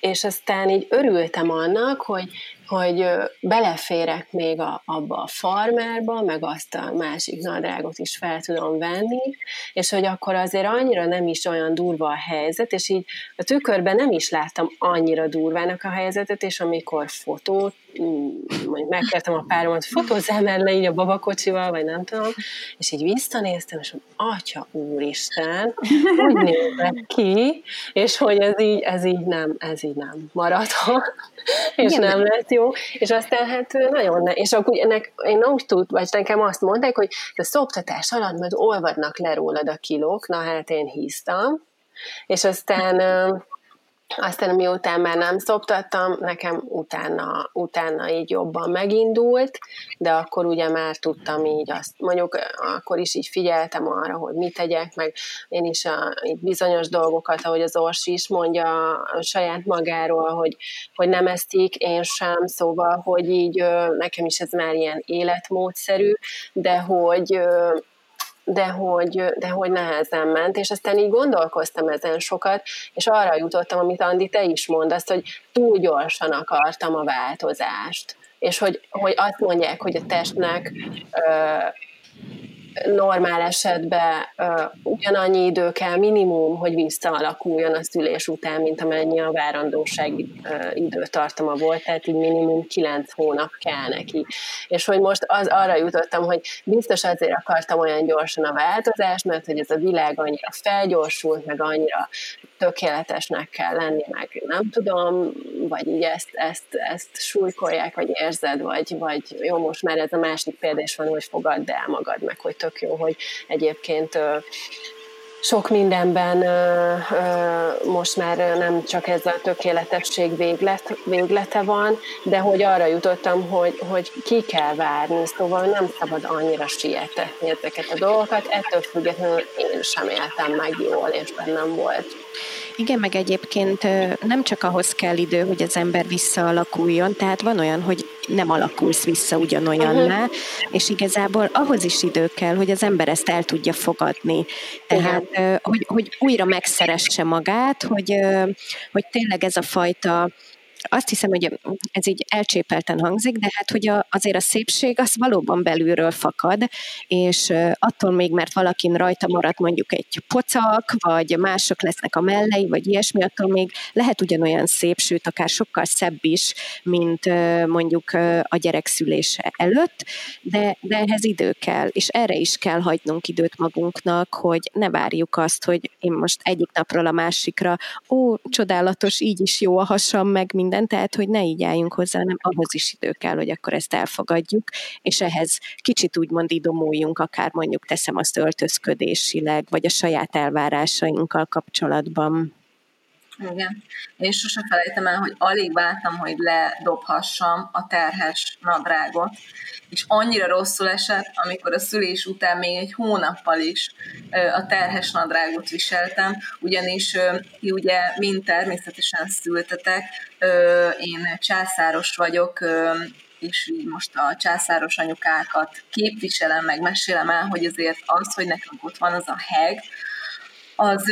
S2: és aztán így örültem annak, hogy, hogy beleférek még a, abba a farmerba, meg azt a másik nadrágot is fel tudom venni, és hogy akkor azért annyira nem is olyan durva a helyzet, és így a tükörben nem is láttam annyira durvának a helyzetet, és amikor fotót mondjuk megkértem a páromat, fotózzál le így a babakocsival, vagy nem tudom, és így visszanéztem, és mondom, atya úristen, úgy nézek ki, és hogy ez így, ez így nem, ez így nem maradhat, és Igen. nem lett jó, és aztán hát nagyon ne, és akkor ennek, én úgy tud, vagy nekem azt mondták, hogy a szoptatás alatt majd olvadnak le rólad a kilók, na hát én hisztam, és aztán aztán miután már nem szoptattam, nekem utána, utána így jobban megindult, de akkor ugye már tudtam így azt, mondjuk akkor is így figyeltem arra, hogy mit tegyek, meg én is a, így bizonyos dolgokat, ahogy az Orsi is mondja a saját magáról, hogy, hogy nem esztik, én sem, szóval, hogy így nekem is ez már ilyen életmódszerű, de hogy de hogy, de hogy nehezen ment, és aztán így gondolkoztam ezen sokat, és arra jutottam, amit Andi, te is mondasz, hogy túl gyorsan akartam a változást, és hogy, hogy azt mondják, hogy a testnek ö, normál esetben ugyanannyi idő kell minimum, hogy visszaalakuljon a szülés után, mint amennyi a várandóság időtartama volt, tehát így minimum kilenc hónap kell neki. És hogy most az arra jutottam, hogy biztos azért akartam olyan gyorsan a változást, mert hogy ez a világ annyira felgyorsult, meg annyira tökéletesnek kell lenni, meg nem tudom, vagy így ezt, ezt, ezt súlykolják, vagy érzed, vagy, vagy jó, most már ez a másik példa is van, hogy fogadd el magad, meg hogy tök jó, hogy egyébként sok mindenben most már nem csak ez a tökéletesség véglet, véglete van, de hogy arra jutottam, hogy, hogy ki kell várni, szóval nem szabad annyira sietetni ezeket a dolgokat, ettől függetlenül én sem éltem meg jól, és bennem volt.
S4: Igen, meg egyébként nem csak ahhoz kell idő, hogy az ember visszaalakuljon, tehát van olyan, hogy nem alakulsz vissza ugyanolyanná, uh-huh. és igazából ahhoz is idő kell, hogy az ember ezt el tudja fogadni. Tehát, uh-huh. hogy, hogy újra megszeresse magát, hogy, hogy tényleg ez a fajta azt hiszem, hogy ez így elcsépelten hangzik, de hát, hogy a, azért a szépség az valóban belülről fakad, és attól még, mert valakin rajta maradt mondjuk egy pocak, vagy mások lesznek a mellei, vagy ilyesmi, attól még lehet ugyanolyan szép, sőt, akár sokkal szebb is, mint mondjuk a gyerek szülése előtt, de, de ehhez idő kell, és erre is kell hagynunk időt magunknak, hogy ne várjuk azt, hogy én most egyik napról a másikra, ó, csodálatos, így is jó a hasam, meg minden minden, tehát hogy ne így álljunk hozzá, hanem ahhoz is idő kell, hogy akkor ezt elfogadjuk, és ehhez kicsit úgymond idomuljunk, akár mondjuk teszem azt öltözködésileg, vagy a saját elvárásainkkal kapcsolatban.
S6: Igen. Én sose felejtem el, hogy alig vártam, hogy ledobhassam a terhes nadrágot, és annyira rosszul esett, amikor a szülés után még egy hónappal is a terhes nadrágot viseltem, ugyanis ti ugye mind természetesen szültetek, én császáros vagyok, és most a császáros anyukákat képviselem, meg mesélem el, hogy azért az, hogy nekünk ott van az a heg, az,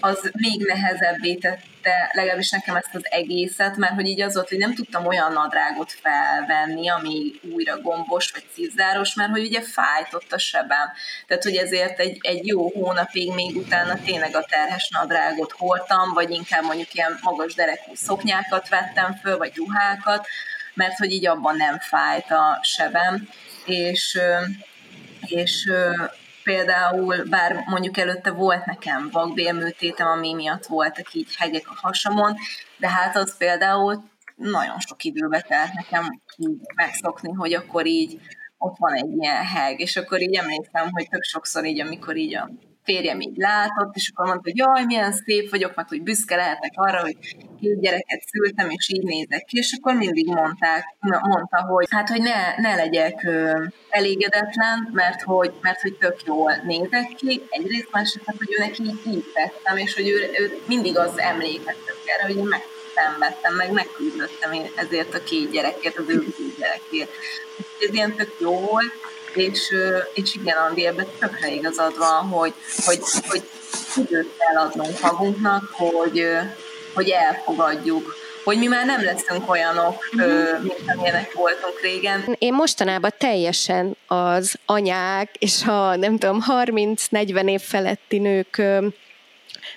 S6: az még nehezebbé tette legalábbis nekem ezt az egészet, mert hogy így az volt, hogy nem tudtam olyan nadrágot felvenni, ami újra gombos vagy szívzáros, mert hogy ugye fájt ott a sebem. Tehát, hogy ezért egy, egy jó hónapig még utána tényleg a terhes nadrágot hordtam, vagy inkább mondjuk ilyen magas derekú szoknyákat vettem föl, vagy ruhákat, mert hogy így abban nem fájt a sebem, és és például, bár mondjuk előtte volt nekem vakbélműtétem, ami miatt voltak így hegyek a hasamon, de hát az például nagyon sok időbe telt nekem így megszokni, hogy akkor így ott van egy ilyen heg, és akkor így emlékszem, hogy tök sokszor így, amikor így a férjem így látott, és akkor mondta, hogy jaj, milyen szép vagyok, meg hogy büszke lehetek arra, hogy két gyereket szültem, és így nézek ki, és akkor mindig mondták, mondta, hogy hát, hogy ne, ne legyek elégedetlen, mert hogy, mert hogy tök jól nézek ki, egyrészt másrészt, hát, hogy ő neki így, így tettem, és hogy ő, ő mindig az emlékeztet erre, hogy én megszenvedtem, meg megküzdöttem ezért a két gyerekért, az ő két gyerekért. Ez ilyen tök jó volt, és, és igen, Andi, ebben tökre igazad van, hogy, hogy, hogy időt kell adnunk magunknak, hogy, hogy elfogadjuk, hogy mi már nem leszünk olyanok, mm-hmm. mint amilyenek voltunk régen.
S4: Én mostanában teljesen az anyák és a nem tudom, 30-40 év feletti nők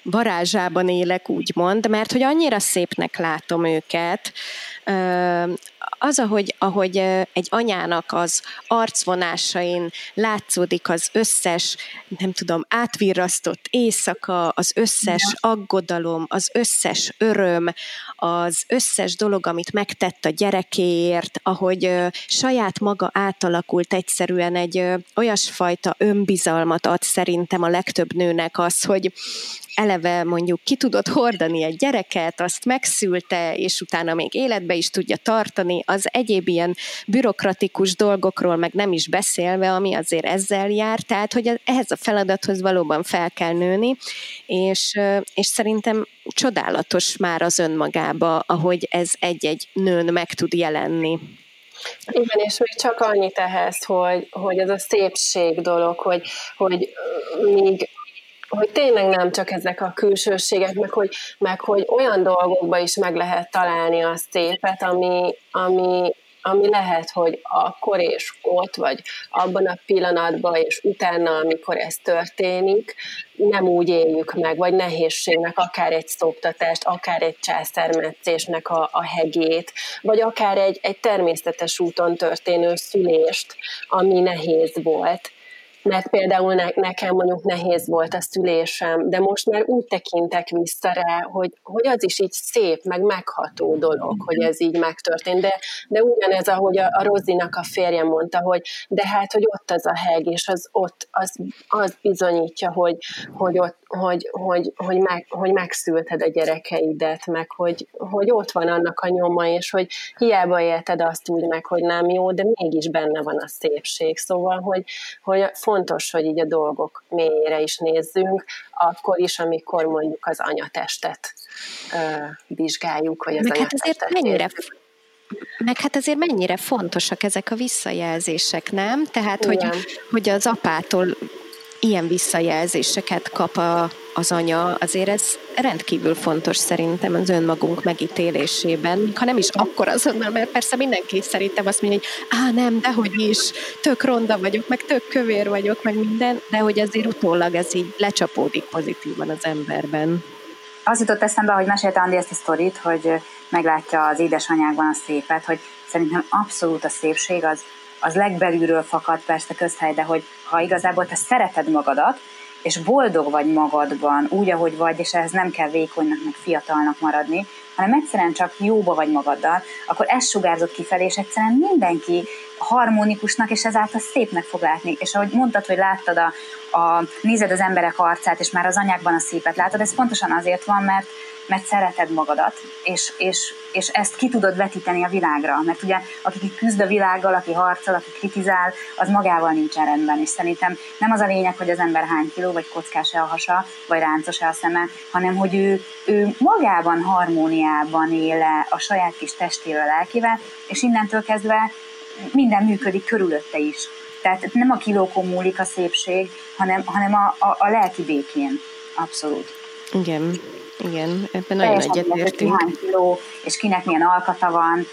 S4: varázsában élek, úgymond, mert hogy annyira szépnek látom őket, az, ahogy, ahogy egy anyának az arcvonásain látszódik az összes, nem tudom, átvirrasztott éjszaka, az összes aggodalom, az összes öröm, az összes dolog, amit megtett a gyerekéért, ahogy saját maga átalakult egyszerűen egy olyasfajta önbizalmat ad szerintem a legtöbb nőnek az, hogy eleve mondjuk ki tudott hordani egy gyereket, azt megszülte, és utána még életbe is tudja tartani, az egyéb ilyen bürokratikus dolgokról meg nem is beszélve, ami azért ezzel jár, tehát hogy ehhez a feladathoz valóban fel kell nőni, és, és szerintem csodálatos már az önmagába, ahogy ez egy-egy nőn meg tud jelenni.
S2: Igen, és még csak annyit ehhez, hogy, hogy ez a szépség dolog, hogy, hogy még hogy tényleg nem csak ezek a külsőségek, meg hogy, meg hogy olyan dolgokba is meg lehet találni a szépet, ami, ami, ami lehet, hogy akkor és ott, vagy abban a pillanatban, és utána, amikor ez történik, nem úgy éljük meg, vagy nehézségnek, akár egy szoptatást, akár egy császármetszésnek a, a hegét, vagy akár egy, egy természetes úton történő szülést, ami nehéz volt mert például ne, nekem mondjuk nehéz volt a szülésem, de most már úgy tekintek vissza rá, hogy, hogy az is így szép, meg megható dolog, hogy ez így megtörtént, de, de ugyanez, ahogy a, a Rozinak a férje mondta, hogy de hát, hogy ott az a heg, és az ott, az, az bizonyítja, hogy, hogy ott, hogy, hogy, hogy, meg, hogy megszülted a gyerekeidet, meg hogy, hogy ott van annak a nyoma, és hogy hiába élted azt úgy meg, hogy nem jó, de mégis benne van a szépség. Szóval, hogy, hogy fontos, hogy így a dolgok mélyére is nézzünk, akkor is, amikor mondjuk az anyatestet ö, vizsgáljuk, vagy az
S4: meg hát azért mennyire meg hát azért mennyire fontosak ezek a visszajelzések, nem? Tehát, hogy, hogy az apától ilyen visszajelzéseket kap a, az anya, azért ez rendkívül fontos szerintem az önmagunk megítélésében, ha nem is akkor azonnal, mert persze mindenki szerintem azt mondja, hogy á nem, dehogy is, tök ronda vagyok, meg tök kövér vagyok, meg minden, de hogy azért utólag ez így lecsapódik pozitívan az emberben.
S5: Az jutott eszembe, hogy mesélte Andi ezt a sztorit, hogy meglátja az édesanyákban a szépet, hogy szerintem abszolút a szépség az az legbelülről fakad persze közhely, de hogy ha igazából te szereted magadat, és boldog vagy magadban, úgy, ahogy vagy, és ehhez nem kell vékonynak, meg fiatalnak maradni, hanem egyszerűen csak jóba vagy magaddal, akkor ez sugárzott kifelé, és egyszerűen mindenki harmonikusnak, és ezáltal szépnek fog látni. És ahogy mondtad, hogy láttad a, a nézed az emberek arcát, és már az anyákban a szépet látod, ez pontosan azért van, mert mert szereted magadat, és, és, és ezt ki tudod vetíteni a világra. Mert ugye, aki küzd a világgal, aki harcol, aki kritizál, az magával nincsen rendben. És szerintem nem az a lényeg, hogy az ember hány kiló, vagy kockás-e a hasa, vagy ráncos-e a szeme, hanem hogy ő, ő magában harmóniában éle a saját kis testével, lelkével, és innentől kezdve minden működik körülötte is. Tehát nem a kilókon múlik a szépség, hanem, hanem a, a, a lelki békén. Abszolút.
S4: Igen. Igen, ebben nagyon egyetértünk.
S5: Hány kiló, és kinek milyen alkata van,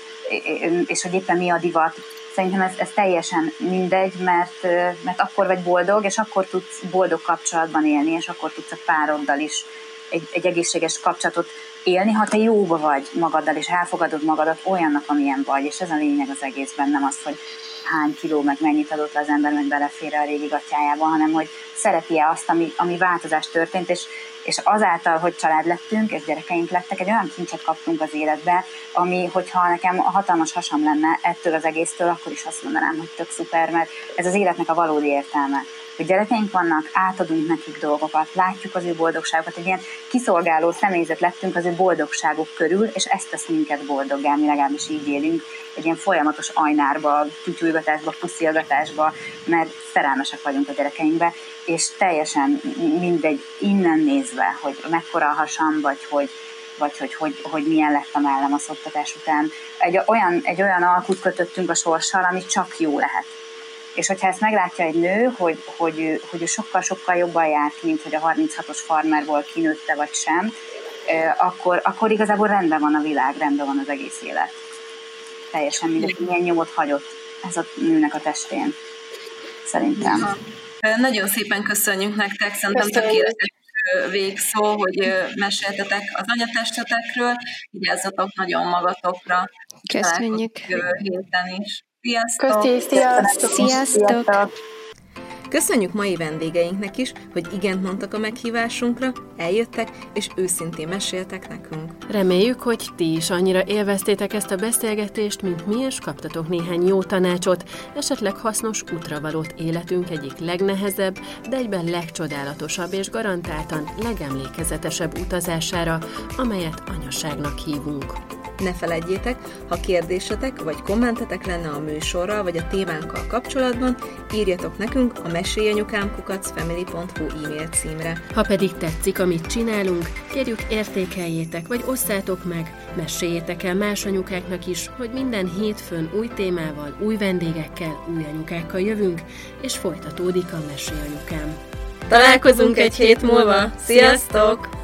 S5: és hogy éppen mi a divat. Szerintem ez, ez teljesen mindegy, mert, mert akkor vagy boldog, és akkor tudsz boldog kapcsolatban élni, és akkor tudsz a pároddal is egy, egy egészséges kapcsolatot élni, ha te jóba vagy magaddal, és elfogadod magadat olyannak, amilyen vagy, és ez a lényeg az egészben, nem az, hogy hány kiló, meg mennyit adott az ember, meg belefér a régi gatyájába, hanem hogy szereti-e azt, ami, ami változás történt, és, és azáltal, hogy család lettünk, és gyerekeink lettek, egy olyan kincset kaptunk az életbe, ami, hogyha nekem a hatalmas hasam lenne ettől az egésztől, akkor is azt mondanám, hogy tök szuper, mert ez az életnek a valódi értelme hogy gyerekeink vannak, átadunk nekik dolgokat, látjuk az ő boldogságokat, egy ilyen kiszolgáló személyzet lettünk az ő boldogságok körül, és ezt tesz minket boldoggá, mi legalábbis így élünk, egy ilyen folyamatos ajnárba, tutyulgatásba, puszilgatásba, mert szerelmesek vagyunk a gyerekeinkbe, és teljesen mindegy innen nézve, hogy mekkora a hasam, vagy hogy, vagy hogy, hogy, hogy milyen lett a mellem a szoktatás után. Egy olyan, egy olyan alkut kötöttünk a sorssal, ami csak jó lehet és hogyha ezt meglátja egy nő, hogy, hogy, hogy ő sokkal-sokkal jobban jár ki, mint hogy a 36-os farmerból kinőtte vagy sem, akkor, akkor igazából rendben van a világ, rendben van az egész élet. Teljesen mindegy, milyen nyomot hagyott ez a nőnek a testén. Szerintem. Ha.
S6: Nagyon szépen köszönjük nektek, szerintem tökéletes végszó, hogy meséltetek az anyatestetekről, vigyázzatok nagyon magatokra.
S4: Köszönjük.
S6: Jövő héten is. Sziasztok!
S2: Köszi, sziasztok!
S4: Sziasztok!
S3: Köszönjük mai vendégeinknek is, hogy igent mondtak a meghívásunkra, eljöttek és őszintén meséltek nekünk.
S7: Reméljük, hogy ti is annyira élveztétek ezt a beszélgetést, mint mi, és kaptatok néhány jó tanácsot, esetleg hasznos útravalót életünk egyik legnehezebb, de egyben legcsodálatosabb és garantáltan legemlékezetesebb utazására, amelyet anyaságnak hívunk.
S3: Ne feledjétek, ha kérdésetek vagy kommentetek lenne a műsorral vagy a témánkkal kapcsolatban, írjatok nekünk a mesélyanyukámkukacfamily.hu e-mail címre.
S7: Ha pedig tetszik, amit csinálunk, kérjük értékeljétek vagy osszátok meg, meséljétek el más anyukáknak is, hogy minden hétfőn új témával, új vendégekkel, új anyukákkal jövünk, és folytatódik a Mesélyanyukám.
S3: Találkozunk egy hét múlva! Sziasztok!